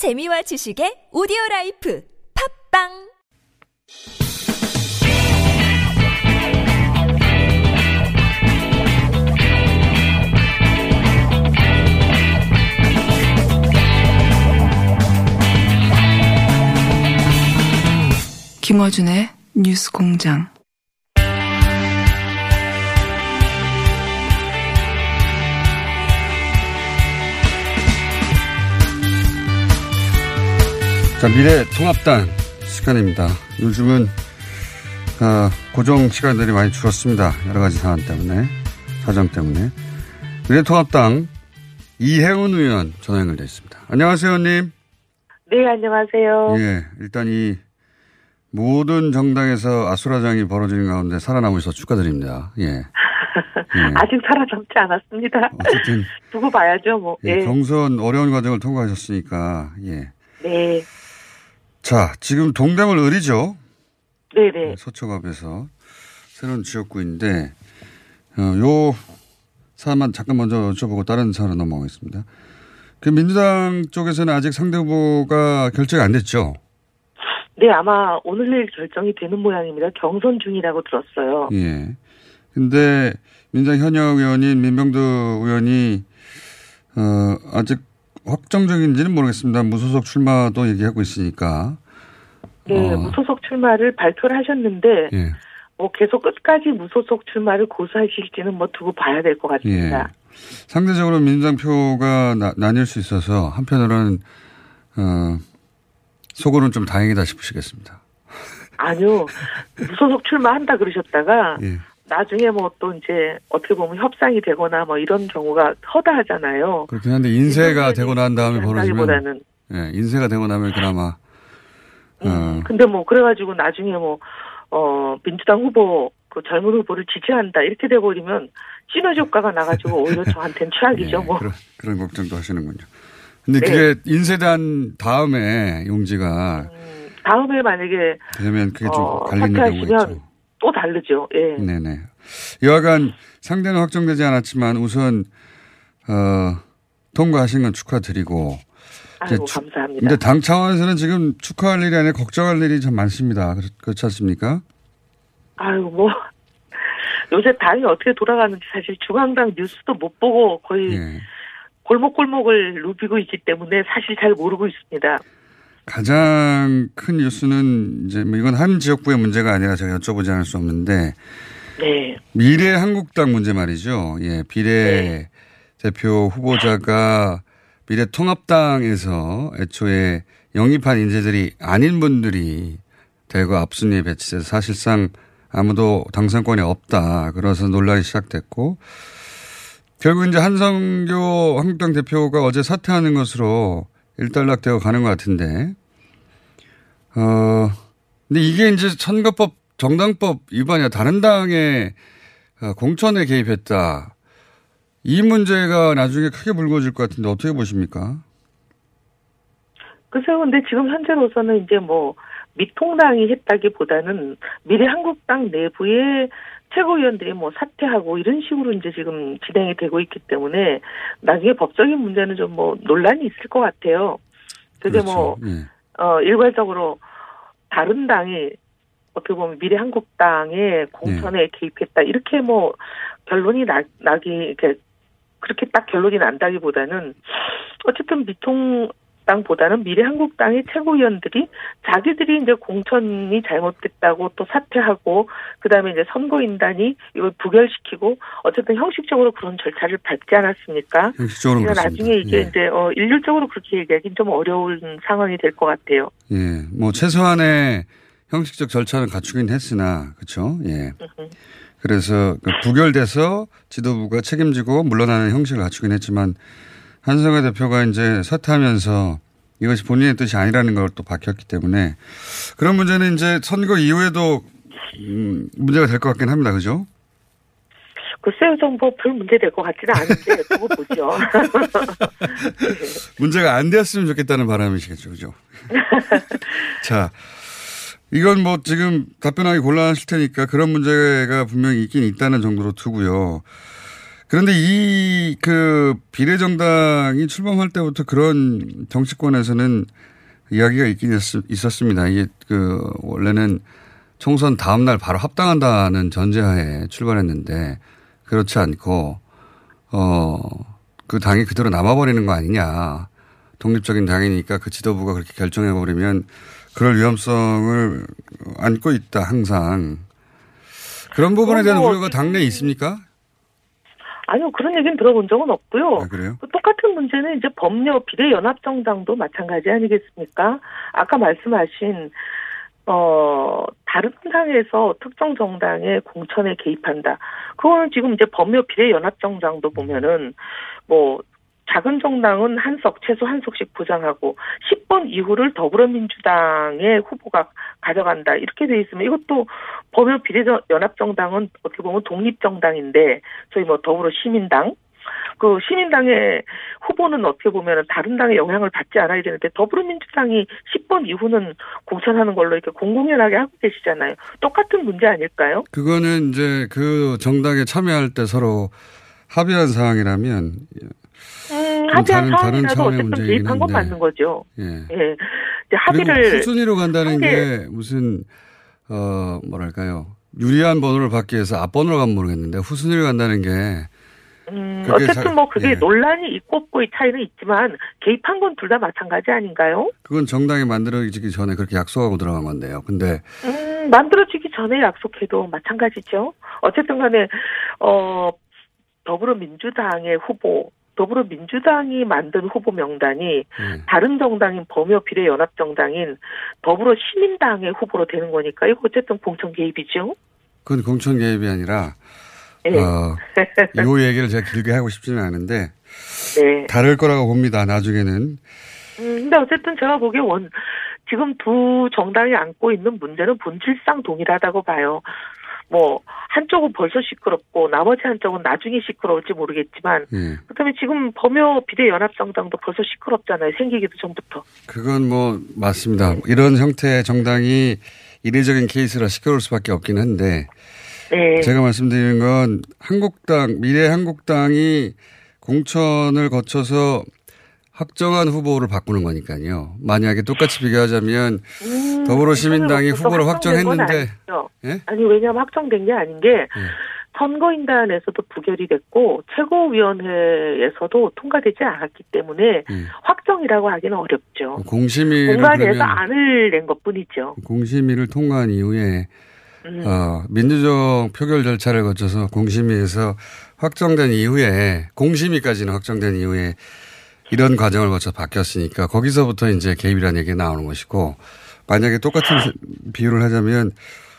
재미와 지식의 오디오 라이프 팝빵 김어준의 뉴스 공장. 자, 미래 통합당 시간입니다. 요즘은 어, 고정 시간들이 많이 줄었습니다. 여러 가지 상황 때문에, 사정 때문에. 미래통합당 이혜훈 의원 전화 연결돼 있습니다. 안녕하세요, 의원님. 네, 안녕하세요. 예, 일단 이 모든 정당에서 아수라장이 벌어지는 가운데 살아남으셔서 축하드립니다. 예. 예. 아직 살아남지 않았습니다. 어쨌든 두고 봐야죠, 뭐. 예, 예. 경선 어려운 과정을 통과하셨으니까 예. 네. 자, 지금 동대문 을이죠. 네네. 서초갑에서 새로운 지역구인데 어, 요 사안만 잠깐 먼저 여쭤보고 다른 사안으로 넘어가겠습니다. 그 민주당 쪽에서는 아직 상대 후보가 결정이 안 됐죠. 네, 아마 오늘 내일 결정이 되는 모양입니다. 경선 중이라고 들었어요. 예. 근데 민주당 현역 의원인 민병두 의원이 어, 아직 확정적인지는 모르겠습니다. 무소속 출마도 얘기하고 있으니까. 네, 어. 무소속 출마를 발표를 하셨는데, 예. 뭐 계속 끝까지 무소속 출마를 고수하실지는 뭐 두고 봐야 될 것 같습니다. 예. 상대적으로 민주당 표가 나, 나뉠 수 있어서 한편으로는 어, 속으로는 좀 다행이다 싶으시겠습니다. 아니요, 무소속 출마한다 그러셨다가, 예. 나중에 뭐 또 이제 어떻게 보면 협상이 되거나 뭐 이런 경우가 허다하잖아요. 그렇긴 한데 인쇄가 되고 난 다음에 벌어지면 예, 인쇄가 되고 나면 그나마 어, 음, 근데 뭐 그래가지고 나중에 뭐 어, 민주당 후보 그 젊은 후보를 지지한다 이렇게 돼버리면 시너지 효과가 나가지고 오히려 저한테는 최악이죠. 예, 뭐 그런, 그런 걱정도 하시는군요. 근데 네. 그게 인쇄된 다음에 용지가 음, 다음에 만약에 되면 그게 좀 어, 갈리는 경우가 있죠. 또 다르죠. 예. 네네. 여하간 상대는 확정되지 않았지만 우선 어, 통과하신 건 축하드리고 아이고 주- 감사합니다. 근데 당 차원에서는 지금 축하할 일이 아니라 걱정할 일이 참 많습니다. 그렇, 그렇지 않습니까? 아유 뭐 요새 당이 어떻게 돌아가는지 사실 중앙당 뉴스도 못 보고 거의 예. 골목골목을 누비고 있기 때문에 사실 잘 모르고 있습니다. 가장 큰 뉴스는 이제 뭐 이건 한 지역구의 문제가 아니라 제가 여쭤보지 않을 수 없는데 네. 미래 한국당 문제 말이죠. 예, 비례 네. 대표 후보자가 미래 통합당에서 애초에 영입한 인재들이 아닌 분들이 대거 앞순위에 배치돼서 사실상 아무도 당선권이 없다. 그래서 논란이 시작됐고 결국 이제 한성교 한국당 대표가 어제 사퇴하는 것으로 일단락되어 가는 것 같은데 어 근데 이게 이제 선거법 정당법 위반이야 다른 당의 어, 공천에 개입했다. 이 문제가 나중에 크게 불거질 것 같은데 어떻게 보십니까? 글쎄요, 근데 지금 현재로서는 이제 뭐 미통당이 했다기 보다는 미래한국당 내부의 최고위원들이 뭐 사퇴하고 이런 식으로 이제 지금 진행이 되고 있기 때문에 나중에 법적인 문제는 좀 뭐 논란이 있을 것 같아요. 그게 뭐, 예. 어, 일괄적으로 다른 당이 어떻게 보면 미래한국당의 공천에 개입했다. 이렇게 뭐 결론이 나, 나기, 이렇게 그렇게 딱 결론이 난다기보다는 어쨌든 미통 당보다는 미래한국당의 최고위원들이 자기들이 이제 공천이 잘못됐다고 또 사퇴하고 그다음에 이제 선거인단이 이걸 부결시키고 어쨌든 형식적으로 그런 절차를 밟지 않았습니까? 형식적으로 그러니까. 나중에 이게 예. 이제 어 일률적으로 그렇게 얘기하기는 좀 어려운 상황이 될 것 같아요. 예, 뭐 최소한의 형식적 절차는 갖추긴 했으나 그렇죠. 예. 그래서 그 부결돼서 지도부가 책임지고 물러나는 형식을 갖추긴 했지만 한성애 대표가 이제 사퇴하면서 이것이 본인의 뜻이 아니라는 걸 또 밝혔기 때문에 그런 문제는 이제 선거 이후에도 음, 문제가 될 것 같긴 합니다. 그죠? 글쎄요, 좀뭐별 문제 될 것 같지는 않은데 두고 보죠. 문제가 안 되었으면 좋겠다는 바람이시겠죠. 그죠? 자, 이건 뭐 지금 답변하기 곤란하실 테니까 그런 문제가 분명히 있긴 있다는 정도로 두고요. 그런데 이 그 비례정당이 출범할 때부터 그런 정치권에서는 이야기가 있긴 있었, 습니다 이게 그 원래는 총선 다음 날 바로 합당한다는 전제하에 출발했는데 그렇지 않고 어그 당이 그대로 남아버리는 거 아니냐. 독립적인 당이니까 그 지도부가 그렇게 결정해버리면 그럴 위험성을 안고 있다 항상. 그런 부분에 대한 우려가 당내에 있습니까? 아니요, 그런 얘기는 들어본 적은 없고요. 아, 그래요? 똑같은 문제는 이제 법료 비례연합정당도 마찬가지 아니겠습니까? 아까 말씀하신, 어, 다른 당에서 특정 정당의 공천에 개입한다. 그거는 지금 이제 법료 비례연합정당도 보면은, 뭐, 작은 정당은 한석, 최소 한석씩 보장하고 10번 이후를 더불어민주당의 후보가 가져간다. 이렇게 돼 있으면 이것도 범여 비례연합정당은 어떻게 보면 독립정당인데 저희 뭐 더불어 시민당 그 시민당의 후보는 어떻게 보면 다른 당의 영향을 받지 않아야 되는데 더불어민주당이 10번 이후는 공천하는 걸로 이렇게 공공연하게 하고 계시잖아요. 똑같은 문제 아닐까요? 그거는 이제 그 정당에 참여할 때 서로 합의한 사항이라면 음, 합의한 다른, 사항이라도 어쨌든 개입한 건 맞는 거죠. 예. 예. 합의를 후순위로 간다는 게 무슨 어 뭐랄까요 유리한 번호를 받기 위해서 앞 번호로 가면 모르겠는데 후순위로 간다는 게 음, 어쨌든 뭐 그게 예. 논란이 있고 없고의 차이는 있지만 개입한 건 둘 다 마찬가지 아닌가요? 그건 정당이 만들어지기 전에 그렇게 약속하고 들어간 건데요. 근데 음, 만들어지기 전에 약속해도 마찬가지죠. 어쨌든 간에 어 더불어민주당의 후보 더불어민주당이 만든 후보 명단이 네. 다른 정당인 범여 비례연합정당인 더불어시민당의 후보로 되는 거니까 이거 어쨌든 공천 개입이죠. 그건 공천 개입이 아니라 네. 어, 이 얘기를 제가 길게 하고 싶지는 않은데 네. 다를 거라고 봅니다. 나중에는. 음, 근데 어쨌든 제가 보기에 원 지금 두 정당이 안고 있는 문제는 본질상 동일하다고 봐요. 뭐 한쪽은 벌써 시끄럽고 나머지 한쪽은 나중에 시끄러울지 모르겠지만 예. 그다음에 지금 범여 비례연합정당도 벌써 시끄럽잖아요. 생기기도 전부터. 그건 뭐 맞습니다. 이런 형태의 정당이 이례적인 케이스라 시끄러울 수밖에 없긴 한데 네. 제가 말씀드리는 건 한국당 미래 한국당이 공천을 거쳐서 확정한 후보를 바꾸는 거니까요. 만약에 똑같이 비교하자면 음, 더불어시민당이 후보를 확정했는데 예? 아니 왜냐하면 확정된 게 아닌 게 예. 선거인단에서도 부결이 됐고 최고위원회에서도 통과되지 않았기 때문에 예. 확정이라고 하기는 어렵죠. 공심위를 공간에서 안을 낸 것뿐이죠. 공심위를 통과한 이후에 음. 어, 민주적 표결 절차를 거쳐서 공심위에서 확정된 이후에 공심위까지는 확정된 이후에 이런 과정을 거쳐 바뀌었으니까 거기서부터 이제 개입이라는 얘기가 나오는 것이고 만약에 똑같은 비유를 하자면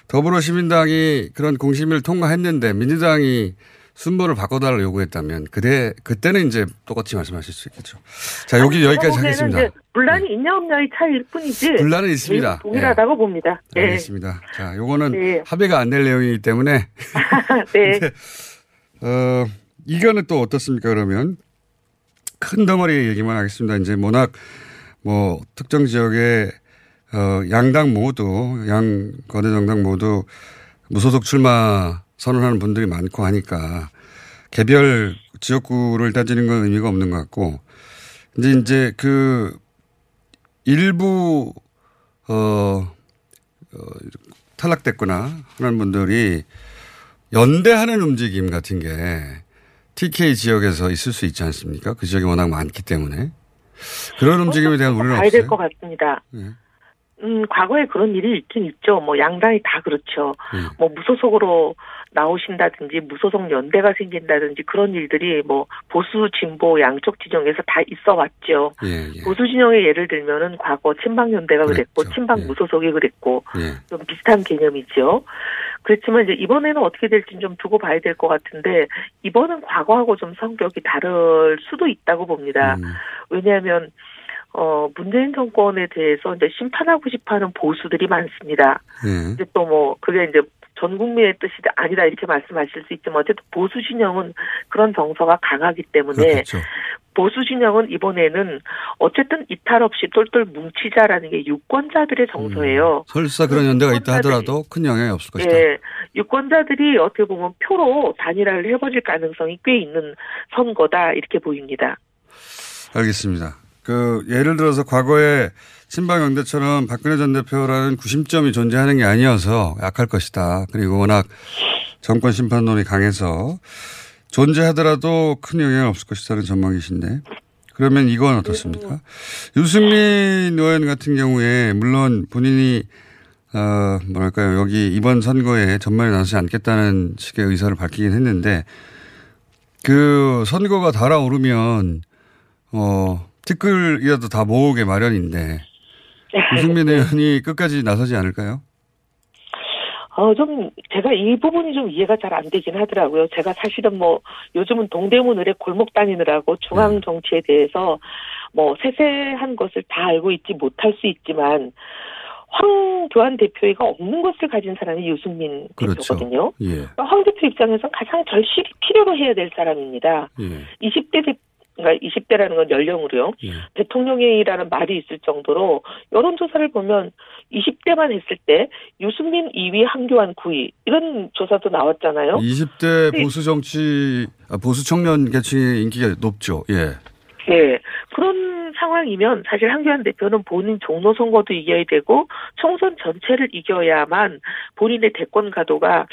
더불어시민당이 그런 공심위를 통과했는데 민주당이 순번을 바꿔달라고 요구했다면 그때 그때는 이제 똑같이 말씀하실 수 있겠죠. 자 여기 여기까지 하겠습니다. 분란이 네. 있냐 없냐의 차이일 뿐이지. 분란은 있습니다. 동일하다고 네. 봅니다. 네. 알겠습니다. 자 요거는 네. 합의가 안 될 내용이기 때문에. 네. 어 이거는 또 어떻습니까 그러면 큰 덩어리 얘기만 하겠습니다. 이제 워낙 뭐 특정 지역에 어, 양당 모두, 양 거대 정당 모두 무소속 출마 선언하는 분들이 많고 하니까 개별 지역구를 따지는 건 의미가 없는 것 같고 이제 이제 그 일부 어, 어 탈락됐거나 하는 분들이 연대하는 움직임 같은 게 TK 지역에서 있을 수 있지 않습니까? 그 지역이 워낙 많기 때문에 그런 움직임에 대한 우려는 없어요. 될것 같습니다. 네. 음, 과거에 그런 일이 있긴 있죠. 뭐 양당이 다 그렇죠. 음. 뭐 무소속으로 나오신다든지 무소속 연대가 생긴다든지 그런 일들이 뭐 보수 진보 양쪽 진영에서 다 있어 왔죠. 예, 예. 보수 진영의 예를 들면은 과거 친박 연대가 그랬고 그랬죠. 친박 예. 무소속이 그랬고 예. 좀 비슷한 개념이죠. 그렇지만 이제 이번에는 어떻게 될지 좀 두고 봐야 될 것 같은데 이번은 과거하고 좀 성격이 다를 수도 있다고 봅니다. 음. 왜냐하면 어, 문재인 정권에 대해서 이제 심판하고 싶어 하는 보수들이 많습니다. 네. 이제 또 뭐, 그게 이제 전 국민의 뜻이 아니다 이렇게 말씀하실 수 있지만 어쨌든 보수 진영은 그런 정서가 강하기 때문에 그렇겠죠. 보수 진영은 이번에는 어쨌든 이탈 없이 똘똘 뭉치자라는 게 유권자들의 정서예요. 음, 설사 그런 연대가 있다 하더라도 큰 영향이 없을 것이다. 예, 유권자들이 어떻게 보면 표로 단일화를 해버릴 가능성이 꽤 있는 선거다 이렇게 보입니다. 알겠습니다. 그 예를 들어서 과거에 친박 연대처럼 박근혜 전 대표라는 구심점이 존재하는 게 아니어서 약할 것이다. 그리고 워낙 정권 심판론이 강해서 존재하더라도 큰 영향이 없을 것이라는 전망이신데 그러면 이건 어떻습니까? 유승민 의원 같은 경우에 물론 본인이 어 뭐랄까요 여기 이번 선거에 전면에 나서지 않겠다는 식의 의사를 밝히긴 했는데 그 선거가 달아오르면 어 티끌이라도 다 모으게 마련인데 유승민 의원이 끝까지 나서지 않을까요? 어, 좀, 제가 이 부분이 좀 이해가 잘 안 되긴 하더라고요. 제가 사실은 뭐, 요즘은 동대문 을에 골목 다니느라고 중앙 네. 정치에 대해서 뭐, 세세한 것을 다 알고 있지 못할 수 있지만, 황 교안 대표가 없는 것을 가진 사람이 유승민 그렇죠. 대표거든요. 예. 황 대표 입장에선 가장 절실히 필요로 해야 될 사람입니다. 예. 20대 대, 그러니까 20대라는 건 연령으로요. 예. 대통령이라는 말이 있을 정도로 여론조사를 보면 20대만 했을 때 유승민 2위, 한교안 9위 이런 조사도 나왔잖아요. 20대 네. 보수 정치, 아, 보수 청년 계층의 인기가 높죠. 예. 네. 그런 상황이면 사실 한교안 대표는 본인 종로 선거도 이겨야 되고 총선 전체를 이겨야만 본인의 대권 가도가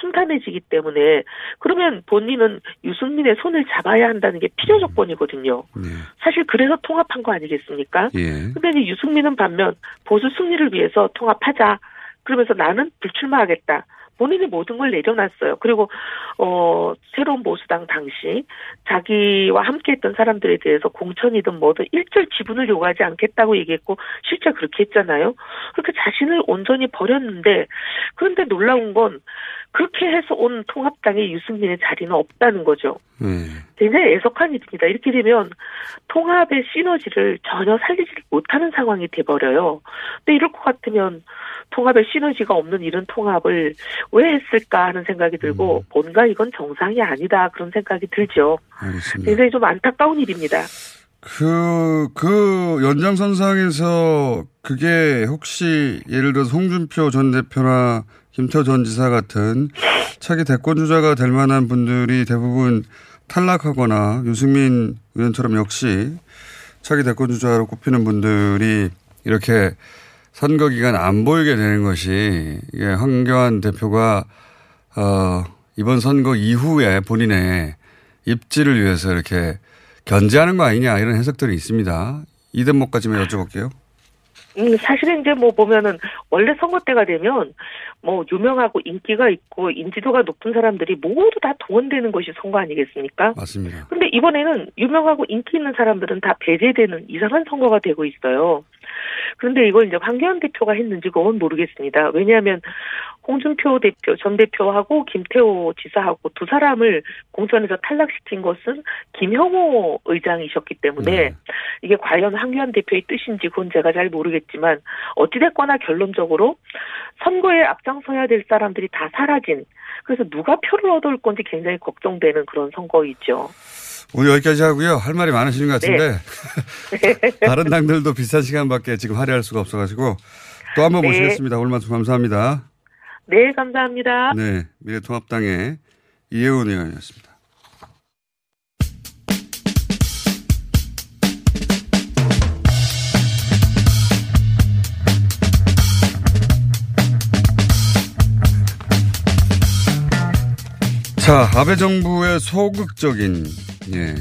순탄해지기 때문에 그러면 본인은 유승민의 손을 잡아야 한다는 게 필요 조건이거든요. 예. 사실 그래서 통합한 거 아니겠습니까? 예. 근데 이제 유승민은 반면 보수 승리를 위해서 통합하자. 그러면서 나는 불출마하겠다. 본인이 모든 걸 내려놨어요. 그리고 어 새로운 보수당 당시 자기와 함께했던 사람들에 대해서 공천이든 뭐든 일절 지분을 요구하지 않겠다고 얘기했고 실제 그렇게 했잖아요. 그렇게 자신을 온전히 버렸는데 그런데 놀라운 건 그렇게 해서 온 통합당의 유승민의 자리는 없다는 거죠. 예. 굉장히 애석한 일입니다. 이렇게 되면 통합의 시너지를 전혀 살리지 못하는 상황이 돼버려요. 근데 이럴 것 같으면 통합의 시너지가 없는 이런 통합을 왜 했을까 하는 생각이 들고 뭔가 이건 정상이 아니다 그런 생각이 들죠. 알겠습니다. 굉장히 좀 안타까운 일입니다. 그, 그 연장선상에서 그게 혹시 예를 들어서 홍준표 전 대표나 김태호 전 지사 같은 차기 대권 주자가 될 만한 분들이 대부분 탈락하거나 유승민 의원처럼 역시 차기 대권 주자로 꼽히는 분들이 이렇게 선거 기간 안 보이게 되는 것이 이게 황교안 대표가 어, 이번 선거 이후에 본인의 입지를 위해서 이렇게 견제하는 거 아니냐 이런 해석들이 있습니다. 이 대목까지만 여쭤볼게요. 음, 사실은 이제 뭐 보면은 원래 선거 때가 되면 뭐 유명하고 인기가 있고 인지도가 높은 사람들이 모두 다 동원되는 것이 선거 아니겠습니까? 맞습니다. 근데 이번에는 유명하고 인기 있는 사람들은 다 배제되는 이상한 선거가 되고 있어요. 그런데 이걸 이제 황교안 대표가 했는지 그건 모르겠습니다. 왜냐하면 홍준표 대표, 전 대표하고 김태호 지사하고 두 사람을 공천에서 탈락시킨 것은 김형호 의장이셨기 때문에 네. 이게 과연 황교안 대표의 뜻인지 그건 제가 잘 모르겠지만 어찌됐거나 결론적으로 선거에 앞장서야 될 사람들이 다 사라진 그래서 누가 표를 얻을 건지 굉장히 걱정되는 그런 선거이죠. 오늘 여기까지 하고요. 할 말이 많으시는 것 같은데 다른 당들도 비슷한 시간밖에 지금 할애할 수가 없어가지고 또 한번 네. 모시겠습니다. 오늘 말씀 감사합니다. 네, 감사합니다. 네, 미래통합당의 이혜원 의원이었습니다. 자, 아베 정부의 소극적인, 예.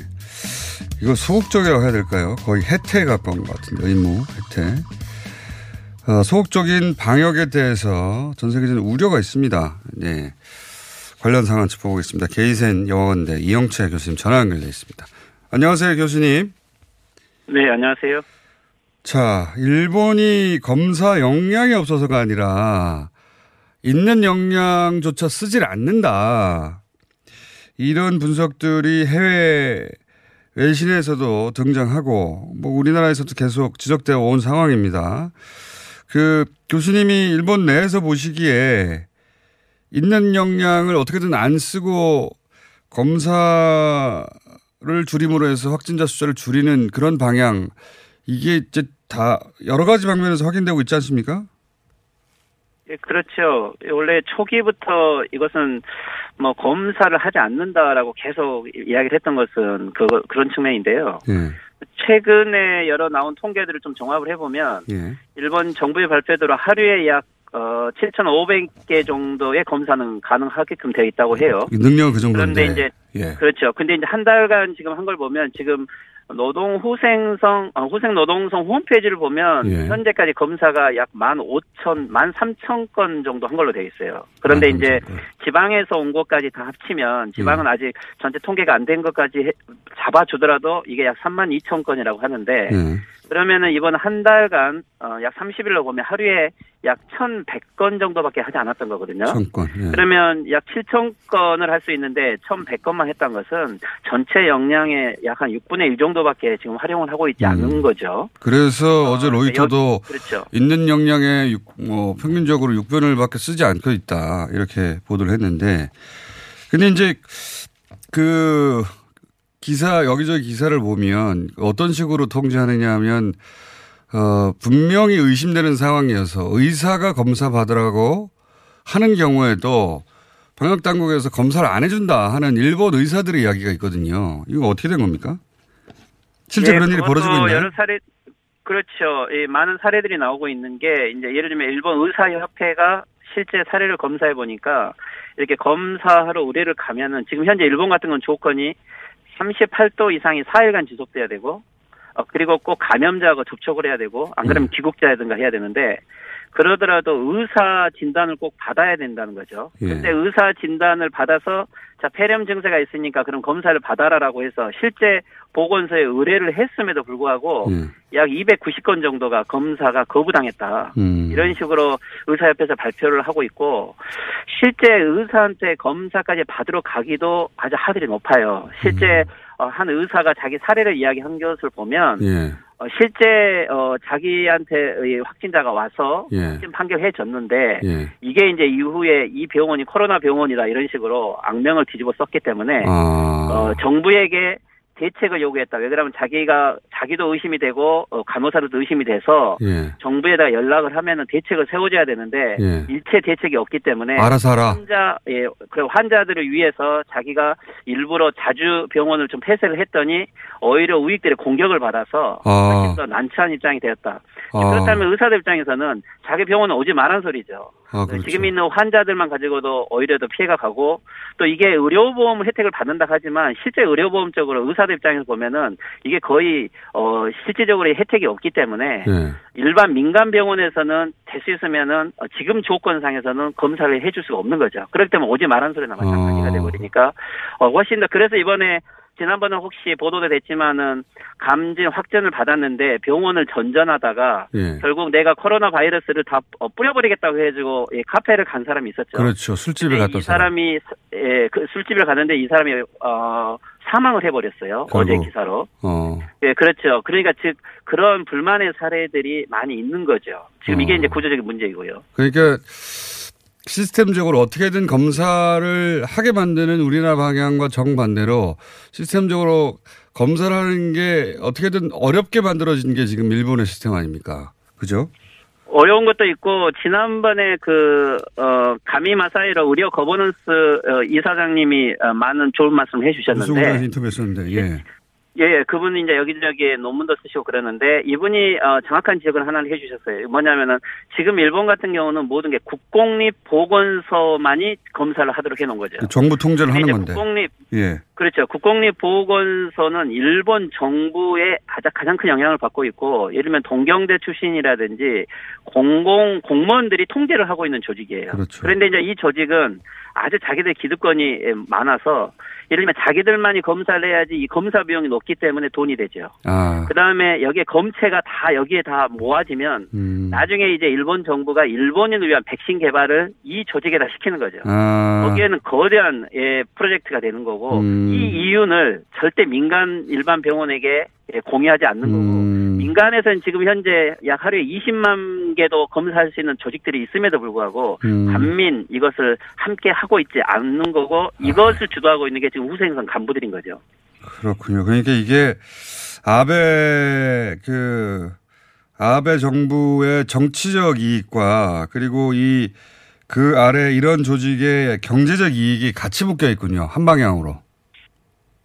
이거 소극적이라고 해야 될까요? 거의 혜태에 가까운 것 같은데, 의무, 혜태. 어, 소극적인 방역에 대해서 전 세계적인 우려가 있습니다. 예. 관련 상황 짚어보겠습니다. 게이센 영어원대 이영채 교수님 전화 연결돼 있습니다. 안녕하세요, 교수님. 네, 안녕하세요. 자, 일본이 검사 역량이 없어서가 아니라 있는 역량조차 쓰질 않는다. 이런 분석들이 해외 외신에서도 등장하고 뭐 우리나라에서도 계속 지적되어 온 상황입니다. 그 교수님이 일본 내에서 보시기에 있는 역량을 어떻게든 안 쓰고 검사를 줄임으로 해서 확진자 숫자를 줄이는 그런 방향 이게 이제 다 여러 가지 방면에서 확인되고 있지 않습니까? 예, 그렇죠. 원래 초기부터 이것은 뭐 검사를 하지 않는다라고 계속 이야기를 했던 것은 그 그런 측면인데요. 예. 최근에 여러 나온 통계들을 좀 종합을 해보면 예. 일본 정부의 발표대로 하루에 약 어, 7,500개 정도의 검사는 가능하게끔 되어 있다고 해요. 능력은 그 정도인데. 그런데 이제 예. 그렇죠. 근데 이제 한 달간 지금 한 걸 보면 지금 노동 후생성 어, 후생 노동성 홈페이지를 보면 예. 현재까지 검사가 약 15,000, 13,000건 정도 한 걸로 돼 있어요. 그런데 만 이제. 지방에서 온 것까지 다 합치면 지방은 예. 아직 전체 통계가 안 된 것까지 해- 잡아주더라도 이게 약 3만 2천 건이라고 하는데 예. 그러면은 이번 한 달간 어, 약 30일로 보면 하루에 약 1,100건 정도밖에 하지 않았던 거거든요. 천건. 예. 그러면 약 7천 건을 할 수 있는데 1,100건만 했던 것은 전체 역량의 약 한 6분의 1 정도밖에 지금 활용을 하고 있지 음. 않은 거죠. 그래서 어, 제 네, 로이터도 그렇죠. 있는 역량의 육- 뭐 평균적으로 6변을밖에 쓰지 않고 있다 이렇게 보도를 했는데 근데 이제 그 기사 여기저기 기사를 보면 어떤 식으로 통제하느냐 하면 어 분명히 의심되는 상황이어서 의사가 검사 받으라고 하는 경우에도 방역 당국에서 검사를 안 해준다 하는 일본 의사들의 이야기가 있거든요. 이거 어떻게 된 겁니까? 실제 예, 그런 일이 벌어지고 있나요? 여러 사례 그렇죠. 이 많은 사례들이 나오고 있는 게 이제 예를 들면 일본 의사협회가 실제 사례를 검사해 보니까 이렇게 검사하러 의뢰를 가면은 지금 현재 일본 같은 건 조건이 38도 이상이 4일간 지속돼야 되고 어, 그리고 꼭 감염자하고 접촉을 해야 되고 안 그러면 음. 귀국자라든가 해야 되는데 그러더라도 의사 진단을 꼭 받아야 된다는 거죠. 예. 근데 의사 진단을 받아서 자 폐렴 증세가 있으니까 그럼 검사를 받아라라고 해서 실제 보건소에 의뢰를 했음에도 불구하고 예. 약 290건 정도가 검사가 거부당했다. 음. 이런 식으로 의사협회에서 발표를 하고 있고 실제 의사한테 검사까지 받으러 가기도 아주 하들이 높아요. 실제 어, 한 의사가 자기 사례를 이야기한 것을 보면 예. 어, 실제 어, 자기한테 의 확진자가 와서 예. 확진 판결해 줬는데 예. 이게 이제 이후에 이 병원이 코로나 병원이다 이런 식으로 악명을 뒤집어 썼기 때문에 아. 어, 정부에게 대책을 요구했다. 왜 그러면 자기가 자기도 의심이 되고 어, 간호사들도 의심이 돼서 예. 정부에다가 연락을 하면은 대책을 세워줘야 되는데 예. 일체 대책이 없기 때문에 알아서 하라. 환자 예 그리고 환자들을 위해서 자기가 일부러 자주 병원을 좀 폐쇄를 했더니 오히려 우익들의 공격을 받아서 아. 훨씬 더 난처한 입장이 되었다. 아. 그렇다면 의사들 입장에서는 자기 병원은 오지 말란 소리죠. 아, 그렇죠. 지금 있는 환자들만 가지고도 오히려 더 피해가 가고 또 이게 의료보험 혜택을 받는다 하지만 실제 의료보험 적으로 의사 들 입장에서 보면은 이게 거의 어 실질적으로 혜택이 없기 때문에 예. 일반 민간 병원에서는 될 수 있으면은 어, 지금 조건상에서는 검사를 해줄 수가 없는 거죠. 그렇기 때문에 오지 말한 소리나 마찬가지가 어. 돼버리니까 어, 훨씬 더 그래서 이번에 지난번에 혹시 보도가 됐지만은 감진 확진을 받았는데 병원을 전전하다가 예. 결국 내가 코로나 바이러스를 다 어, 뿌려버리겠다고 해가지고 예, 카페를 간 사람이 있었죠. 그렇죠. 근데 갔다 이 사람이 예, 그 술집을 갔는데 이 사람이 어, 사망을 해버렸어요. 어제 결국. 기사로. 어. 예, 그렇죠. 그러니까 즉 그런 불만의 사례들이 많이 있는 거죠. 지금 이게 어. 이제 구조적인 문제이고요. 그러니까 시스템적으로 어떻게든 검사를 하게 만드는 우리나라 방향과 정반대로 시스템적으로 검사를 하는 게 어떻게든 어렵게 만들어진 게 지금 일본의 시스템 아닙니까? 그죠? 어려운 것도 있고 지난번에 그 어, 가미 마사히로 의료 거버넌스 어, 이사장님이 어, 많은 좋은 말씀 해주셨는데 인터뷰했었는데, 예. 예, 예, 그분이 이제 여기저기 논문도 쓰시고 그러는데 이분이 어, 정확한 지적을 하나를 해주셨어요. 뭐냐면은 지금 일본 같은 경우는 모든 게 국공립 보건소만이 검사를 하도록 해놓은 거죠. 그 정부 통제를 하는 건데. 국공립 예. 그렇죠. 국공립 보건소는 일본 정부의 가장 가장 큰 영향을 받고 있고, 예를 들면 동경대 출신이라든지 공공 공무원들이 통제를 하고 있는 조직이에요. 그렇죠. 그런데 이제 이 조직은 아주 자기들 기득권이 많아서 예를 들면 자기들만이 검사를 해야지 이 검사 비용이 높기 때문에 돈이 되죠. 아. 그 다음에 여기에 검체가 다 여기에 다 모아지면 음. 나중에 이제 일본 정부가 일본인을 위한 백신 개발을 이 조직에다 시키는 거죠. 아. 거기에는 거대한 예, 프로젝트가 되는 거고 음. 이 이윤을 절대 민간 일반 병원에게 예, 공유하지 않는 거고 음. 민간에서는 지금 현재 약 하루에 20만 개도 검사할 수 있는 조직들이 있음에도 불구하고 음. 반민 이것을 함께 하고 있지 않는 거고 이것을 주도하고 있는 게 지금 후생선 간부들인 거죠. 그렇군요. 그러니까 이게 아베 그 아베 정부의 정치적 이익과 그리고 이 그 아래 이런 조직의 경제적 이익이 같이 묶여 있군요. 한 방향으로.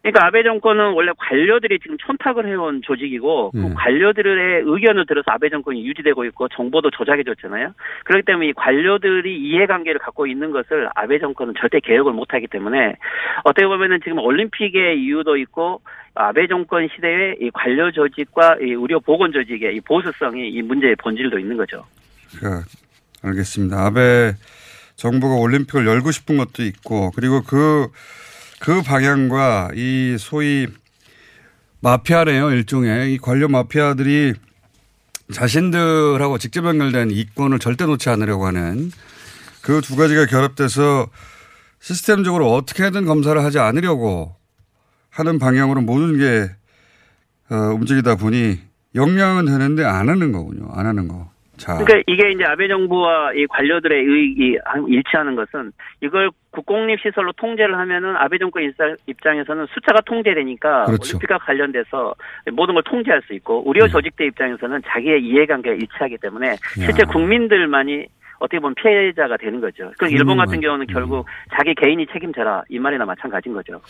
그러니까 아베 정권은 원래 관료들이 지금 촌탁을 해온 조직이고 예. 그 관료들의 의견을 들어서 아베 정권이 유지되고 있고 정보도 조작해줬잖아요. 그렇기 때문에 이 관료들이 이해관계를 갖고 있는 것을 아베 정권은 절대 개혁을 못하기 때문에 어떻게 보면은 지금 올림픽의 이유도 있고 아베 정권 시대의 이 관료 조직과 이 의료 보건 조직의 이 보수성이 이 문제의 본질도 있는 거죠. 그 알겠습니다. 아베 정부가 올림픽을 열고 싶은 것도 있고 그리고 그, 그 방향과 이 소위 마피아래요. 일종의 이 관료 마피아들이 자신들하고 직접 연결된 이권을 절대 놓지 않으려고 하는 그 두 가지가 결합돼서 시스템적으로 어떻게든 검사를 하지 않으려고 하는 방향으로 모든 게 어, 움직이다 보니 역량은 되는데 안 하는 거군요. 안 하는 거. 자. 그러니까 이게 이제 아베 정부와 이 관료들의 의익이 일치하는 것은 이걸 국공립 시설로 통제를 하면은 아베 정권 입장에서는 숫자가 통제되니까 그렇죠. 올림픽과 관련돼서 모든 걸 통제할 수 있고 의료 네. 조직대 입장에서는 자기의 이해관계가 일치하기 때문에 실제 국민들만이 어떻게 보면 피해자가 되는 거죠. 그 일본 같은. 경우는 결국 자기 개인이 책임져라 이 말이나 마찬가지인 거죠.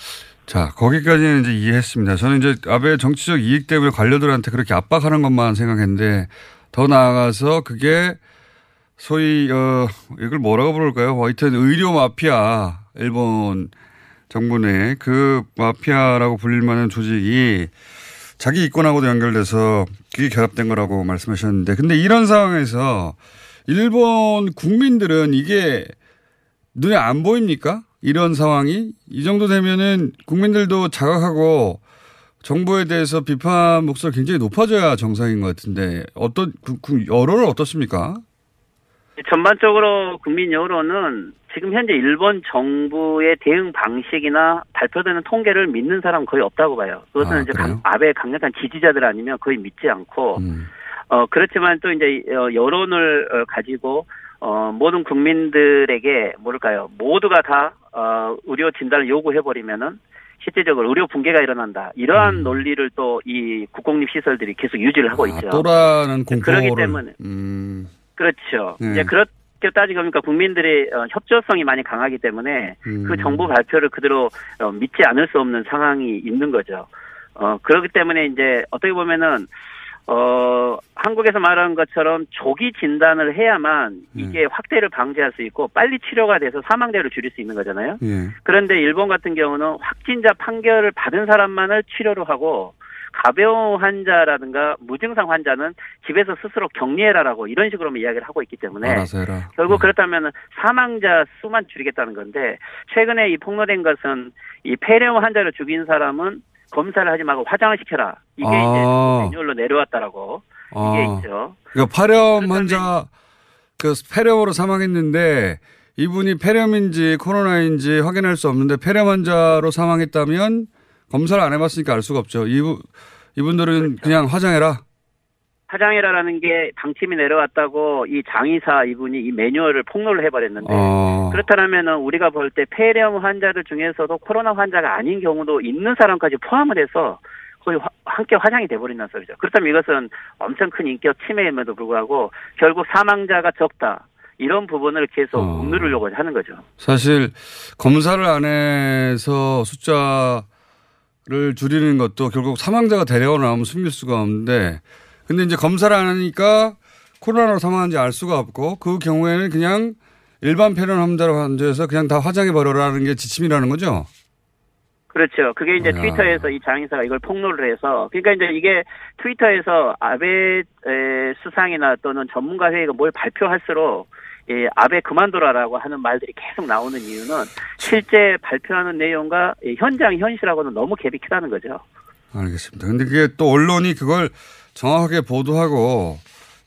자, 거기까지는 이제 이해했습니다. 저는 이제 아베 정치적 이익 때문에 관료들한테 그렇게 압박하는 것만 생각했는데 더 나아가서 그게 소위, 어, 이걸 뭐라고 부를까요? 하여튼 의료 마피아, 일본 정부 내 그 마피아라고 불릴 만한 조직이 자기 이권하고도 연결돼서 그게 결합된 거라고 말씀하셨는데 근데 이런 상황에서 일본 국민들은 이게 눈에 안 보입니까? 이런 상황이 이 정도 되면은 국민들도 자각하고 정부에 대해서 비판 목소리 굉장히 높아져야 정상인 것 같은데 어떤 그, 그 여론은 어떻습니까? 전반적으로 국민 여론은 지금 현재 일본 정부의 대응 방식이나 발표되는 통계를 믿는 사람 은 거의 없다고 봐요. 그것은 아, 이제? 강- 아베 강력한 지지자들 아니면 거의 믿지 않고 음. 어 그렇지만 또 이제 어, 여론을 어, 가지고 어 모든 국민들에게 뭐랄까요 모두가 다 어, 의료 진단을 요구해 버리면은 실제적으로 의료 붕괴가 일어난다 이러한 음. 논리를 또 이 국공립 시설들이 계속 유지를 하고 아, 있죠. 또라는 공포를 그러기 때문에. 음, 그렇죠. 네. 이제 그렇게 따지고 보니까 국민들의 어, 협조성이 많이 강하기 때문에 음. 그 정부 발표를 그대로 어, 믿지 않을 수 없는 상황이 있는 거죠. 어, 그렇기 때문에 이제 어떻게 보면은 어, 한국에서 말하는 것처럼 조기 진단을 해야만 이게 확대를 방지할 수 있고 빨리 치료가 돼서 사망자를 줄일 수 있는 거잖아요. 예. 그런데 일본 같은 경우는 확진자 판결을 받은 사람만을 치료를 하고 가벼운 환자라든가 무증상 환자는 집에서 스스로 격리해라라고 이런 식으로 이야기를 하고 있기 때문에. 결국 네. 그렇다면 사망자 수만 줄이겠다는 건데 최근에 이 폭로된 것은 이 폐렴 환자를 죽인 사람은 검사를 하지 말고 화장을 시켜라 이게 아. 이제 매뉴얼로 내려왔다라고 이게 아, 있죠. 그러니까 폐렴 환자 그 폐렴으로 사망했는데 이분이 폐렴인지 코로나인지 확인할 수 없는데 폐렴 환자로 사망했다면 검사를 안 해봤으니까 알 수가 없죠. 이분 이분들은 그렇죠. 그냥 화장해라. 화장이라라는 게 방침이 내려왔다고 이 장의사 이분이 이 매뉴얼을 폭로를 해버렸는데 어. 그렇다면은 우리가 볼 때 폐렴 환자들 중에서도 코로나 환자가 아닌 경우도 있는 사람까지 포함을 해서 거의 화- 함께 화장이 돼버린다는 소리죠. 그렇다면 이것은 엄청 큰 인격 침해임에도 불구하고 결국 사망자가 적다. 이런 부분을 계속 어. 억누르려고 하는 거죠. 사실 검사를 안 해서 숫자를 줄이는 것도 결국 사망자가 나오면 숨길 수가 없는데 근데 이제 검사를 안 하니까 코로나로 사망한지 알 수가 없고 그 경우에는 그냥 일반 폐렴 환자로 환자에서 그냥 다 화장해 버려라는 게 지침이라는 거죠. 그렇죠. 그게 이제 야. 트위터에서 이 장의사가 이걸 폭로를 해서 그러니까 이제 이게 트위터에서 아베 에, 수상이나 또는 전문가 회의가 뭘 발표할수록 이 아베 그만둬라라고 하는 말들이 계속 나오는 이유는 실제 발표하는 내용과 이 현장 현실하고는 너무 갭이 크다는 거죠. 알겠습니다. 근데 그게 또 언론이 그걸 정확하게 보도하고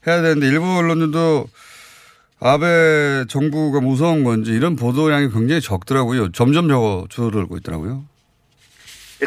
해야 되는데 일본 언론들도 아베 정부가 무서운 건지 이런 보도량이 굉장히 적더라고요. 점점 적어 줄어들고 있더라고요.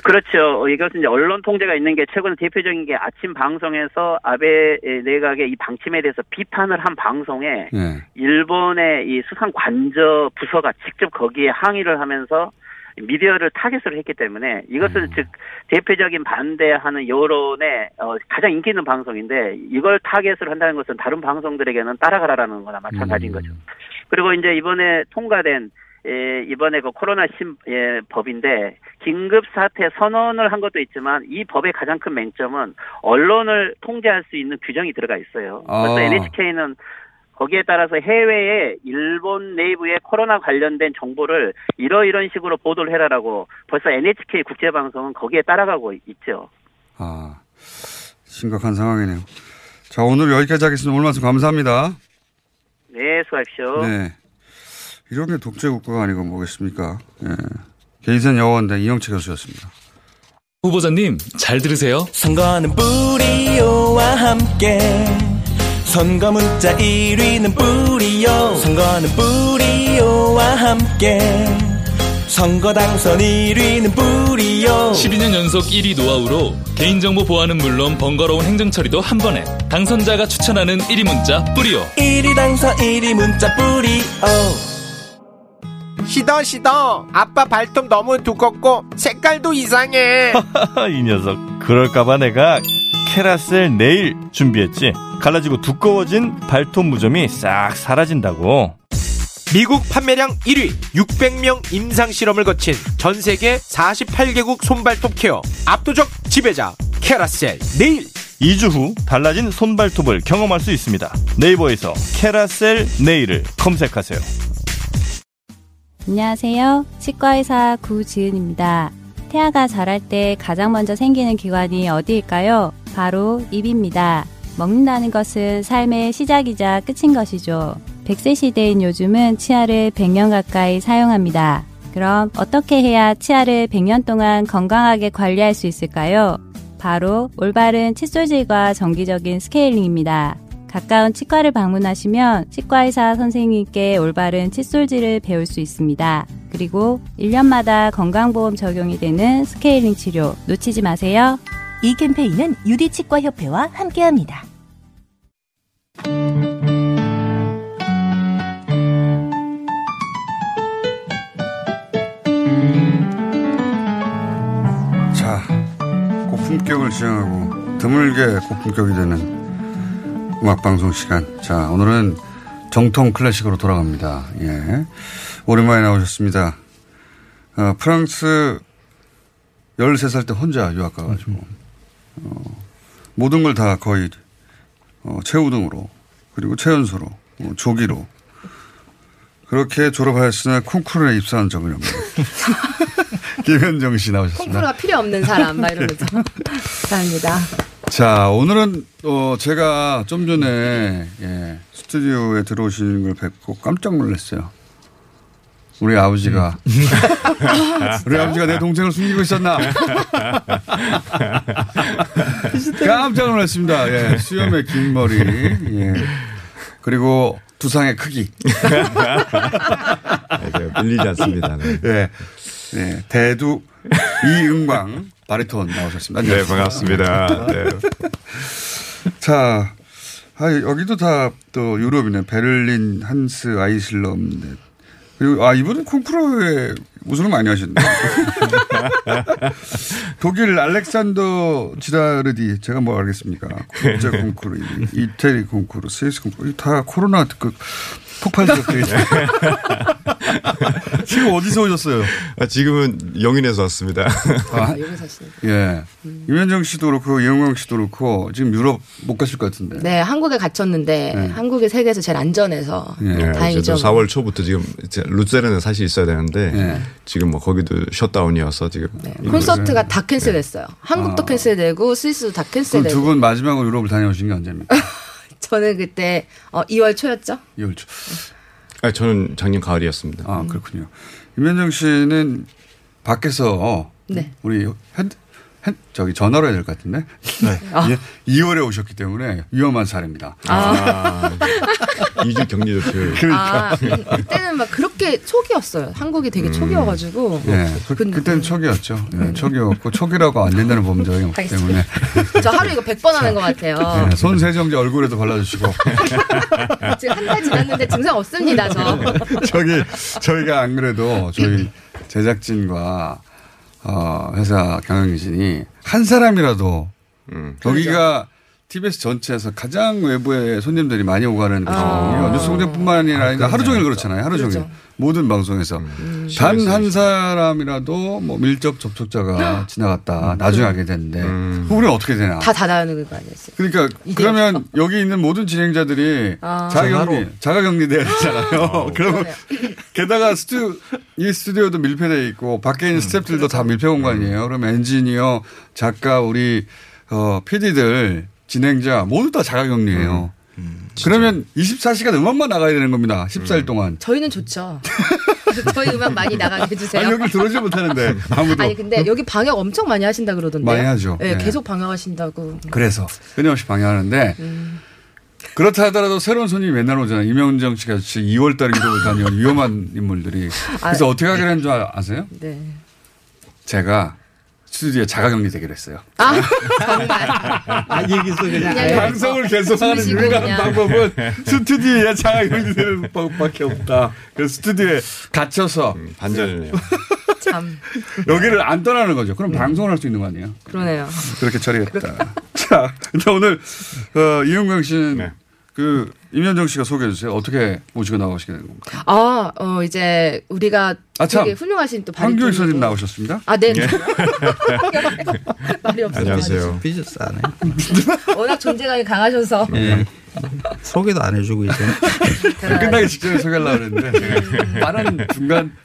그렇죠. 이것은 이제 언론 통제가 있는 게 최근 대표적인 게 아침 방송에서 아베 내각의 이 방침에 대해서 비판을 한 방송에 예. 일본의 이 수상 관저 부서가 직접 거기에 항의를 하면서 미디어를 타겟으로 했기 때문에 이것은 음. 즉 대표적인 반대하는 여론의 어, 가장 인기 있는 방송인데 이걸 타겟으로 한다는 것은 다른 방송들에게는 따라가라라는 거나 마찬가지인 음. 거죠. 그리고 이제 이번에 통과된 예, 이번에 그 코로나 신 예, 법인데 긴급 사태 선언을 한 것도 있지만 이 법의 가장 큰 맹점은 언론을 통제할 수 있는 규정이 들어가 있어요. 그래서 아. NHK는 거기에 따라서 해외에 일본 내부의 코로나 관련된 정보를 이러이런 식으로 보도를 해라라고 벌써 NHK 국제방송은 거기에 따라가고 있죠. 아, 심각한 상황이네요. 자, 오늘 여기까지 하겠습니다. 오늘 말씀 감사합니다. 네, 수고하십시오. 네. 이런 게 독재 국가가 아니고 뭐겠습니까? 예. 개인선 여원대 이영채 교수였습니다. 후보자님, 잘 들으세요. 선거는 뿌리오와 함께 선거 문자 1위는 뿌리오 선거는 뿌리오와 함께. 선거 당선 1위는 뿌리오 12년 연속 1위 노하우로 개인정보 보안은 물론 번거로운 행정 처리도 한 번에. 당선자가 추천하는 1위 문자 뿌리오. 1위 당선 1위 문자 뿌리오 시더 시더. 아빠 발톱 너무 두껍고 색깔도 이상해. 이 녀석 그럴까봐 내가 캐라셀 네일 준비했지? 갈라지고 두꺼워진 발톱 무좀이 싹 사라진다고. 미국 판매량 1위 600명 임상 실험을 거친 전 세계 48개국 손발톱 케어 압도적 지배자 캐라셀 네일. 2주 후 달라진 손발톱을 경험할 수 있습니다. 네이버에서 캐라셀 네일을 검색하세요. 안녕하세요. 치과의사 구지은입니다. 태아가 자랄 때 가장 먼저 생기는 기관이 어디일까요? 바로 입입니다. 먹는다는 것은 삶의 시작이자 끝인 것이죠. 100세 시대인 요즘은 치아를 100년 가까이 사용합니다. 그럼 어떻게 해야 치아를 100년 동안 건강하게 관리할 수 있을까요? 바로 올바른 칫솔질과 정기적인 스케일링입니다. 가까운 치과를 방문하시면 치과의사 선생님께 올바른 칫솔질을 배울 수 있습니다. 그리고 1년마다 건강보험 적용이 되는 스케일링 치료 놓치지 마세요. 이 캠페인은 유디치과협회와 함께합니다. 자, 고품격을 지향하고 드물게 고품격이 되는 음악방송 시간. 자, 오늘은 정통 클래식으로 돌아갑니다. 예. 오랜만에 나오셨습니다. 어, 프랑스 13살 때 혼자 유학 가가지고, 어, 모든 걸 다 거의, 어, 최우등으로, 그리고 최연소로, 어, 조기로, 그렇게 졸업하였으나 콩쿠르에 입사한 적은 없네요. 김현정 씨 나오셨습니다. 콩쿠르가 필요 없는 사람 막 이러면서 감사합니다. 자, 오늘은 어 제가 좀 전에 예, 스튜디오에 들어오시는 걸 뵙고 깜짝 놀랐어요. 우리 아버지가 우리 아버지가 내 동생을 숨기고 있었나? 깜짝 놀랐습니다. 예, 수염의 긴 머리, 예. 그리고 두상의 크기. 밀리지 않습니다. 네. 예, 예, 대두 이은광 바리톤 나오셨습니다. 네, 반갑습니다. 네. 자, 아, 여기도 다 또 유럽이네. 베를린, 한스, 아이슬럼. 그리고, 아, 이분은 콩쿠르에 우승을 많이 하셨네. 독일 알렉산더 지라르디, 제가 뭐 알겠습니까? 국제 콩쿠르, 이태리 콩쿠르, 스위스 콩쿠르, 다 코로나 그 폭발적돼 지금 어디서 오셨어요? 아, 지금은 영인에서 왔습니다. 아, 여기 사시는. 예. 임현정 씨도 그렇고, 이영광 씨도 그렇고, 지금 유럽 못 가실 것 같은데. 네, 한국에 갇혔는데 네. 한국이 세계에서 제일 안전해서 네, 다행이죠. 저도 4월 초부터 지금 이제 루체른에 사실 있어야 되는데 네. 지금 뭐 거기도 셧다운이어서 지금 콘서트가 다 캔슬됐어요. 한국도 아. 캔슬되고 스위스도 다 그럼 캔슬되고. 두 분 마지막으로 유럽을 다녀오신 게 언제입니까? 저는 그때 어, 2월 초였죠. 2월 초. 아, 저는 작년 가을이었습니다. 아, 그렇군요. 임현정 씨는 밖에서 네. 우리 저기 전화로 해야 될 것 같은데. 네. 아. 2월에 오셨기 때문에 위험한 사례입니다. 아. 2주 격리 조치를. 그러니까. 아, 그때는 막 그렇게 초기였어요. 한국이 되게 초기여가지고. 예. 그, 그때는 초기였죠. 예, 초기였고 초기라고 안 된다는 범죄가 없기 때문에. 저 하루 이거 100번 하는 것 같아요. 예, 손세정제 얼굴에도 발라주시고. 지금 한 달 지났는데 증상 없습니다, 저. 저기 저희가 안 그래도 저희 제작진과 어, 회사 경영진이 한 사람이라도 여기가 TBS 전체에서 가장 외부의 손님들이 많이 오가는 곳이거든요. 아. 뉴스 공장뿐만이 아니라 하루 종일 그렇잖아요. 하루 종일. 그렇죠. 모든 방송에서. 단한 사람이라도 뭐 밀접 접촉자가 지나갔다. 나중에 알게 되는데. 우리는 어떻게 되나. 다 닫아놓는 거 아니었어요? 그러니까 그러면 여기 있는 모든 진행자들이 아. 자가격리 자가격리돼야 되잖아요. 그러면 게다가 스튜 이 스튜디오도 밀폐돼 있고 밖에 있는 스태프들도 다 밀폐 공간이에요. 그럼 엔지니어, 작가, 우리 어 PD들, 진행자 모두 다 자가격리예요. 그러면 24시간 음악만 나가야 되는 겁니다. 14일 동안. 저희는 좋죠. 저희 음악 많이 나가게 해주세요. 아니, 여기 들어오지 못하는데 아무도. 아니 근데 여기 방역 엄청 많이 하신다 그러던데. 많이 하죠. 네, 네. 계속 방역하신다고. 그래서 끊임없이 방해하는데 그렇다 하더라도 새로운 손님이 맨날 오잖아요. 이명정 씨 같이 2월 달에 유럽을 다녀온 위험한 인물들이. 그래서 아. 어떻게 하기로 한줄 아세요? 네. 제가 스튜디오에 자가격리 되기로 했어요. 아 정말. 아, 여기서 그냥 그냥 방송을 계속하는 유일한. 방법은 스튜디오에 자가격리 되는 방법밖에 없다. 그래서 스튜디오에 gat혀서 반전이네요. 참 여기를 안 떠나는 거죠. 그럼 방송을 할 수 있는 거 아니에요? 그러네요. 그렇게 처리했다. 자, 근데 오늘 어, 이용경 씨는 네. 그 임현정 씨가 소개해 주세요. 어떻게 모시고 나오시게 된 건가? 아, 어, 이제 우리가 아, 참. 되게 훌륭하신 또 황교익. 선생님 나오셨습니다. 아, 네. 예. 말이 없어요. 안녕하세요. 삐졌싸네. 워낙 존재감이 강하셔서. 예. 소개도 안 해주고 이제. 끝나기 직전에 소개하려고 했는데 빠른 중간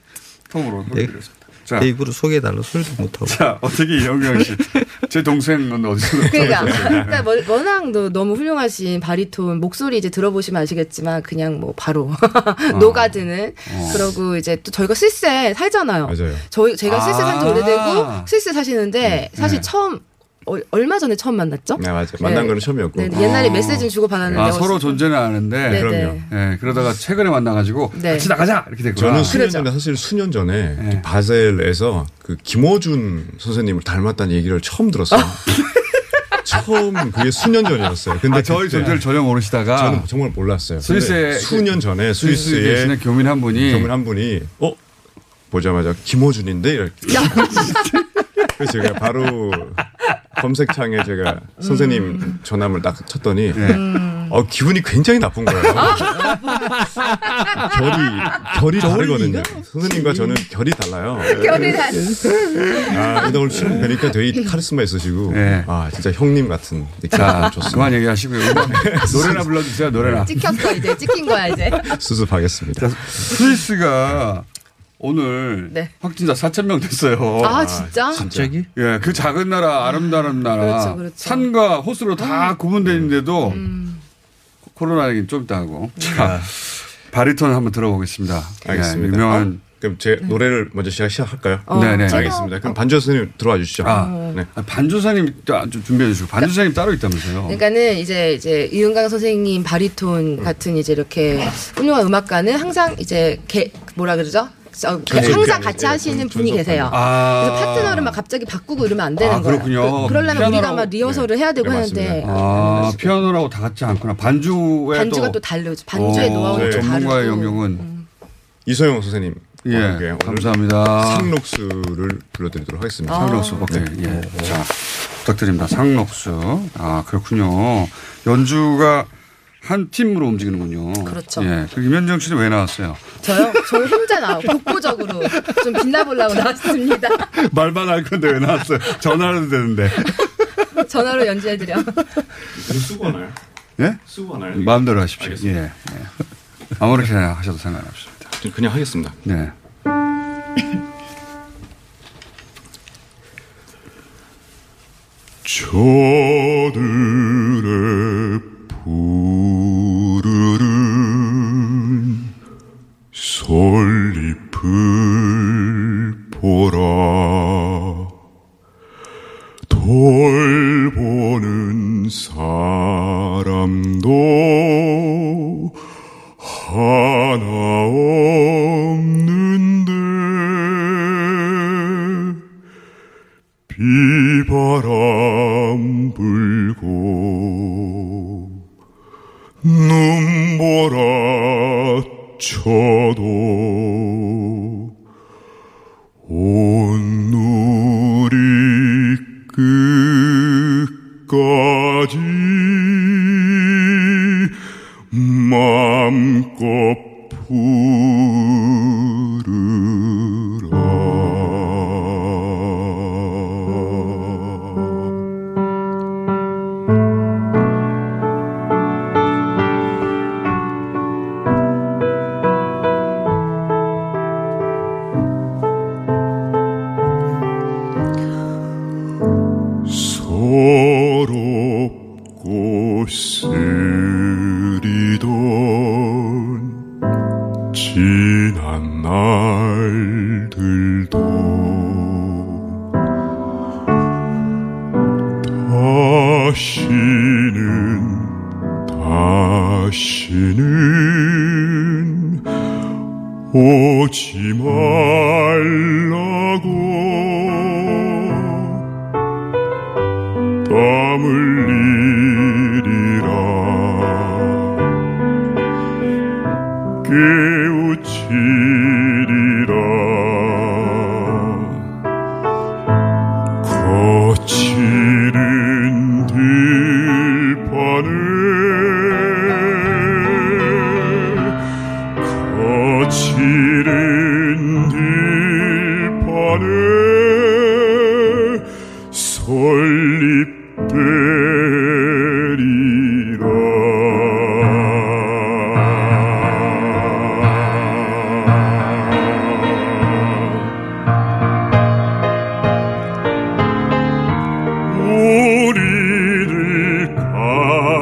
통으로 소개드렸습니다. 자, 내 입으로 소개해달라 소리도 못하고. 자 어떻게 이영경 씨, 제 동생은 어디서 그러니까, 들었어요? 그러니까 뭐- 워낙 너- 너무 훌륭하신 바리톤 목소리 이제 들어보시면 아시겠지만 그냥 뭐 바로 녹아드는 그러고 이제 또 저희가 스위스에 살잖아요. 맞아요. 저희 제가 스위스 산지 아. 오래되고 스위스 사시는데 사실 네. 처음 어, 얼마 전에 처음 만났죠? 네, 맞아요. 만난 네. 거는 처음이었고. 네, 옛날에 메시지는 주고 받았는데 아, 서로 존재는 아는데 네, 그럼요. 네. 예, 그러다가 최근에 만나가지고 네. 같이 나가자 이렇게 됐구나. 저는 수년. 전에 사실 수년 전에 네. 바젤에서 그 김호준 선생님을 닮았다는 얘기를 처음 들었어요. 처음 그게 수년 전이었어요. 근데 아, 저희 존재를 전혀 모르시다가 저는 정말 몰랐어요. 스위스에 수년 전에 스위스에 스위스에 계시는 교민 한 분이 교민 한 분이 어 보자마자 김호준인데 이렇게. 그래서 제가 바로 검색창에 제가 선생님 전화를 딱 쳤더니 네. 어 기분이 굉장히 나쁜 거예요. 결이 결이 다르거든요. 선생님과 저는 결이 달라요. 결이 다아 근데 오늘 처음 뵈니까 되게 카리스마 있으시고 네. 아 진짜 형님 같은 느낌 자, 좋습니다. 그만 얘기하시고요. 노래나 불러주세요. 노래나. 찍혔어 이제 찍힌 거야 이제. 수습하겠습니다. 스위스가 오늘 네. 확진자 4천 명 됐어요. 아 진짜? 갑자기? 예, 그 작은 나라, 아름다운 나라, 그렇죠, 그렇죠. 산과 호수로 다 구분되어 있는데도 음. 코로나 얘기는 좀 이따 하고. 자, 바리톤 한번 들어보겠습니다. 알겠습니다. 예, 유명한. 그럼 제 노래를 먼저 시작, 시작할까요? 어, 네네. 제가- 알겠습니다. 그럼 반주 선생님 들어와 주시죠. 아, 네. 아, 반주사님 좀 준비해 주시고. 반주사님 따로 있다면서요. 그러니까는 이제 이제 이은강 선생님 바리톤 같은 이제 이렇게 훌륭한 음악가는 항상 이제 개, 뭐라 그러죠? 어, 전속 항상 같이 예, 하시는 분이 계세요. 아. 그래서 파트너를 막 갑자기 바꾸고 이러면 안 되는 아, 거예요. 그렇군요. 그, 러려면 우리가 피아노라고- 막 리허설을 해야 되고 네, 하는데 맞습니다. 아, 피아노라고 다 같지 않구나. 반주에 반주가 또 다르죠. 반주의 어, 노하우가 또 전문가의 다르고. 영역은 이소영 선생님. 예, 감사합니다. 상록수를 불러드리도록 하겠습니다. 상록수. 오케이. 예. 자, 부탁드립니다. 상록수. 아, 그렇군요. 연주가 한 팀으로 움직이는군요. 그렇죠. 예. 그 임현정 씨는 왜 나왔어요? 저요? 저 혼자 나와 독보적으로 좀 빛나보려고 나왔습니다. 말만 할 건데 왜 나왔어요? 전화해도 되는데. 전화로 연주해드려. 쓰고 하나요? 예? 쓰고 하나요? 마음대로 하십시오. 알겠습니다. 예. 예. 아무렇게나 하셔도 상관없습니다. 그냥 하겠습니다. 네. 저들의 푸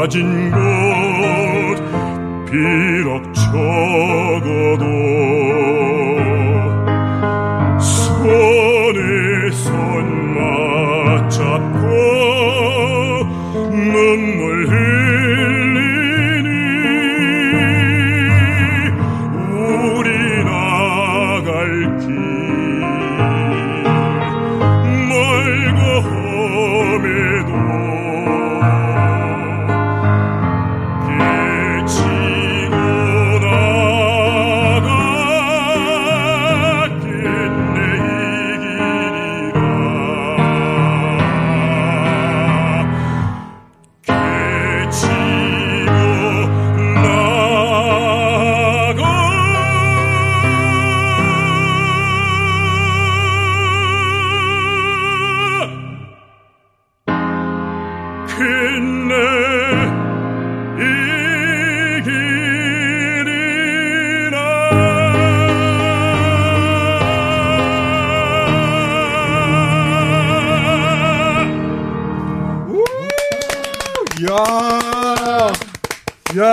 가진 것 비록 적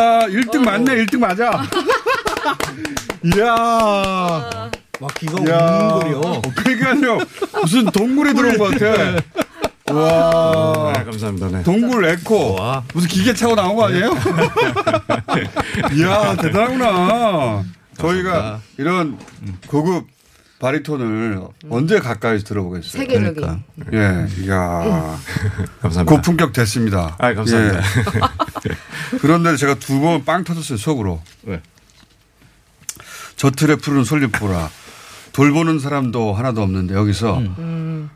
야, 1등 맞네, 1등 맞아. 이야. 막 기가 이야. 웅웅거려. 그러니까요. 무슨 동굴에 들어온 것 같아. 와. 아, 감사합니다. 네. 동굴 에코. 무슨 기계 차고 나온 거 아니에요? 이야, 대단하구나. 저희가 이런 고급 바리톤을 언제 가까이서 들어보겠어요? 세계적인. 그러니까. 예, 이야. 감사합니다. 고품격 됐습니다. 아, 감사합니다. 예. 그런데 제가 두 번 빵 터졌어요, 속으로. 왜? 저 틀에 푸른 솔잎보라. 돌보는 사람도 하나도 없는데 여기서 음.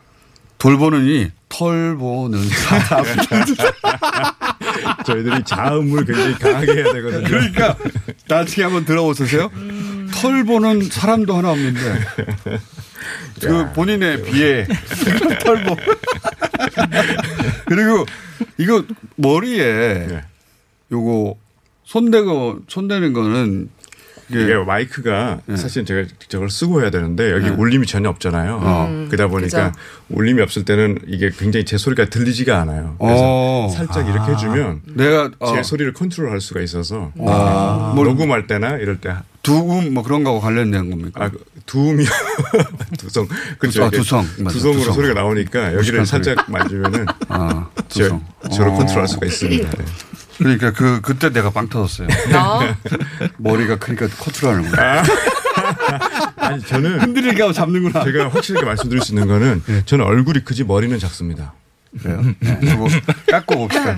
돌보는이 털 보는 사람. 저희들이 자음을 굉장히 강하게 해야 되거든요. 그러니까 나중에 한번 들어보세요. 털 보는 사람도 하나 없는데 그 본인의 비에 털 보 그리고 이거 머리에 요거 손대고 손대는 거는 이게 마이크가 사실 제가 저걸 쓰고 해야 되는데 여기 네. 울림이 전혀 없잖아요. 어. 음, 그러다 보니까 그죠. 울림이 없을 때는 이게 굉장히 제 소리가 들리지가 않아요. 그래서 어. 살짝 이렇게 해주면 내가 어. 제 소리를 컨트롤할 수가 있어서 아. 뭐 녹음할 때나 이럴 때 두음 뭐 그런 거하고 관련된 겁니까? 아, 두음이요. 두성. 그렇죠. 아, 두성. 맞아, 두성으로 두성. 소리가 나오니까 여기를. 살짝 만지면은 아, 저, 두성. 저를 어. 컨트롤할 수가 있습니다. 네. 그러니까 그 그때 내가 빵 터졌어요. 아. 머리가 크니까 컨트롤하는 거야. 아니 저는 흔들리게 잡는구나. 제가 확실하게 말씀드릴 수 있는 거는 저는 얼굴이 크지 머리는 작습니다. 그래요? 네. 깎고 봅시다.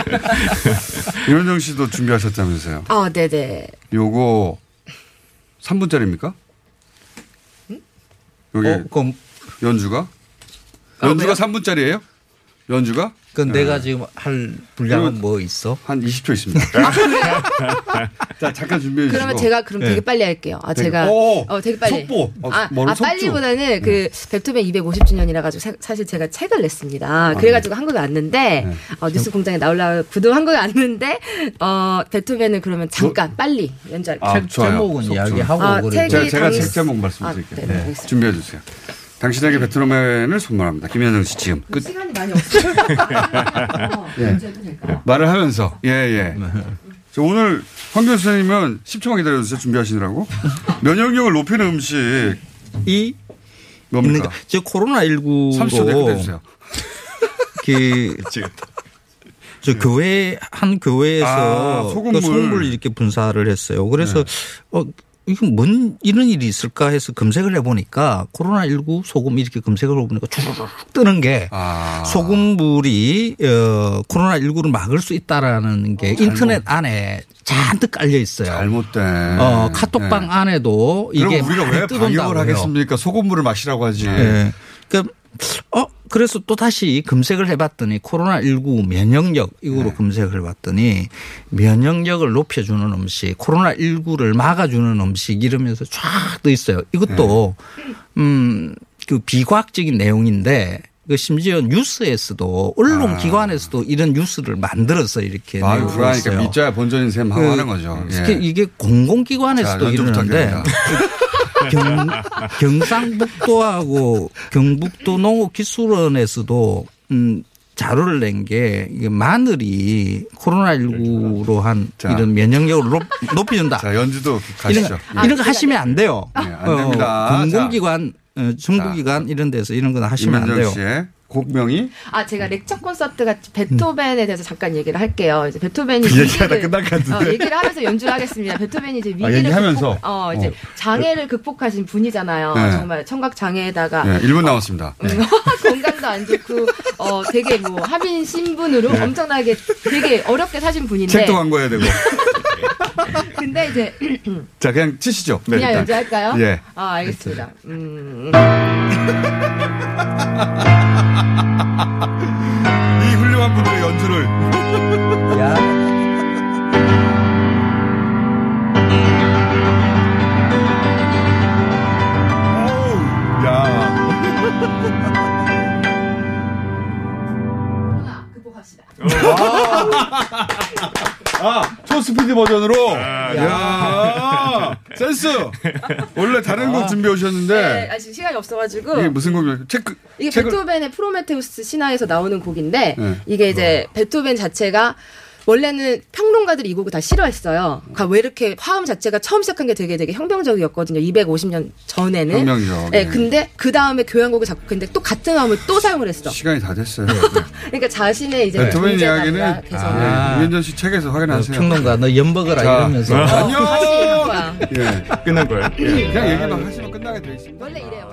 이현정 씨도 준비하셨다면서요. 아, 네네. 요거 3분짜리입니까? 여기 어, 그럼 연주가? 아, 연주가 왜요? 3분짜리예요? 연주가? 그 내가 지금 할 분량은 뭐 있어? 한 20초 있습니다. 자, 잠깐 준비해 주시고. 그러면 제가 그럼 되게 네. 빨리 할게요. 아 되게- 제가 오! 어 되게 빨리. 속보. 어, 아, 아 속주? 빨리보다는 그 베토벤 250주년이라 가지고 사, 실 제가 책을 냈습니다. 그래가지고 한국에 왔는데 어, 뉴스 공장에 나올라 구도 한국에 왔는데 어 베토벤을 그러면 잠깐 빨리 연주할게요. 아, 좋아요. 제목은 속 이야기하고 아, 그래. 제가, 제가 당- 책 제목 아, 말씀드릴게요. 네, 네. 준비해 주세요. 당신에게 베트남엔을 선물합니다. 김현정 씨 지금 끝. 시간이 많이 없어요. 예. 연주해도 될까요? 말을 하면서 예 예. 저 오늘 황 교수님은 10초만 기다려주세요. 준비하시느라고. 면역력을 높이는 음식 이 뭡니까? 저 코로나 19로 30초 내고 주세요. 그, 저 교회 한 교회에서 아, 소금물. 그 소금물을 이렇게 분사를 했어요. 그래서 어 이거 뭔 이런 일이 있을까 해서 검색을 해보니까 코로나 19 소금 이렇게 검색을 해보니까 쭉 뜨는 게 아. 소금물이 어 코로나 19를 막을 수 있다라는 게 인터넷 안에 잔뜩 깔려 있어요. 잘못된. 어 카톡방 안에도 이게 그럼 우리가 왜. 방역을 하겠습니까? 소금물을 마시라고 하지. 예. 그, 어, 그래서 또 다시 검색을 해봤더니 코로나 19 면역력 이거로 네. 검색을 해봤더니 면역력을 높여주는 음식, 코로나 19를 막아주는 음식 이러면서 쫙떠 있어요. 이것도, 네. 음, 그 비과학적인 내용인데 그 심지어 뉴스에서도 언론 기관에서도 이런 뉴스를 만들어서 이렇게 내고 불안하니까 있어요. 믿자야 본전인 셈 하고 그 하는 거죠. 예. 이게 공공기관에서도 자, 이러는데. 경, 경상북도하고 경북도 농업기술원에서도 음, 자료를 낸 게 마늘이 코로나19로 한 이런 면역력을 높, 높여준다. 자, 연주도 이런, 가시죠. 거- 이런 거 하시면 안 돼요. 네, 안 됩니다. 어, 공공기관, 어, 정부기관 이런 데서 이런 거는 하시면 안 돼요. 씨의 곡명이 아 제가 렉처 콘서트가 베토벤에 대해서 잠깐 얘기를 할게요. 이제 베토벤이 그 얘기하다 끝날 것 같은데. 어, 얘기를 하면서 연주를 하겠습니다. 베토벤이 이제 위기를 아, 얘기하면서? 극복, 어 이제 어. 장애를 극복하신 분이잖아요. 네. 정말 청각 장애에다가 네, 1분 남았습니다. 음, 건강도 안 좋고 어 되게 뭐 하민 신분으로 네. 엄청나게 되게 어렵게 사신 분인데 책도 광고해야 되고. 근데 이제 자, 그냥 치시죠. 네, 그냥. 연주할까요? 예. 아 알겠습니다. 음. 이 훌륭한 분들의 연주를. 야. 아, 초스피드 버전으로. 야. 센스. 원래 다른 곡 준비해 오셨는데. 네, 아, 지금 시간이 없어가지고 이게 무슨 곡이에요? 체크. 이게 책을- 베토벤의 프로메테우스 신화에서 나오는 곡인데 네. 이게 이제 베토벤 자체가 원래는 평론가들이 이 곡을 다 싫어했어요. 그러니까 왜 이렇게 화음 자체가 처음 시작한 게 되게 되게 혁명적이었거든요. 250년 전에는. 혁명적, 네, 예. 근데 그 다음에 교향곡을 작곡했는데 또 같은 화음을 또 사용을 했어. 시간이 다 됐어요. 그러니까 자신의 이제 베토벤 존재감과 이야기는 개성을 네, 이현전 씨 책에서 확인하세요. 평론가 너 자, 이러면서 어, 안녕. 거야. 예. 끝난 거예요? 예, 그냥 얘기만 하시면 끝나게 돼 있습니다. 원래 이래요.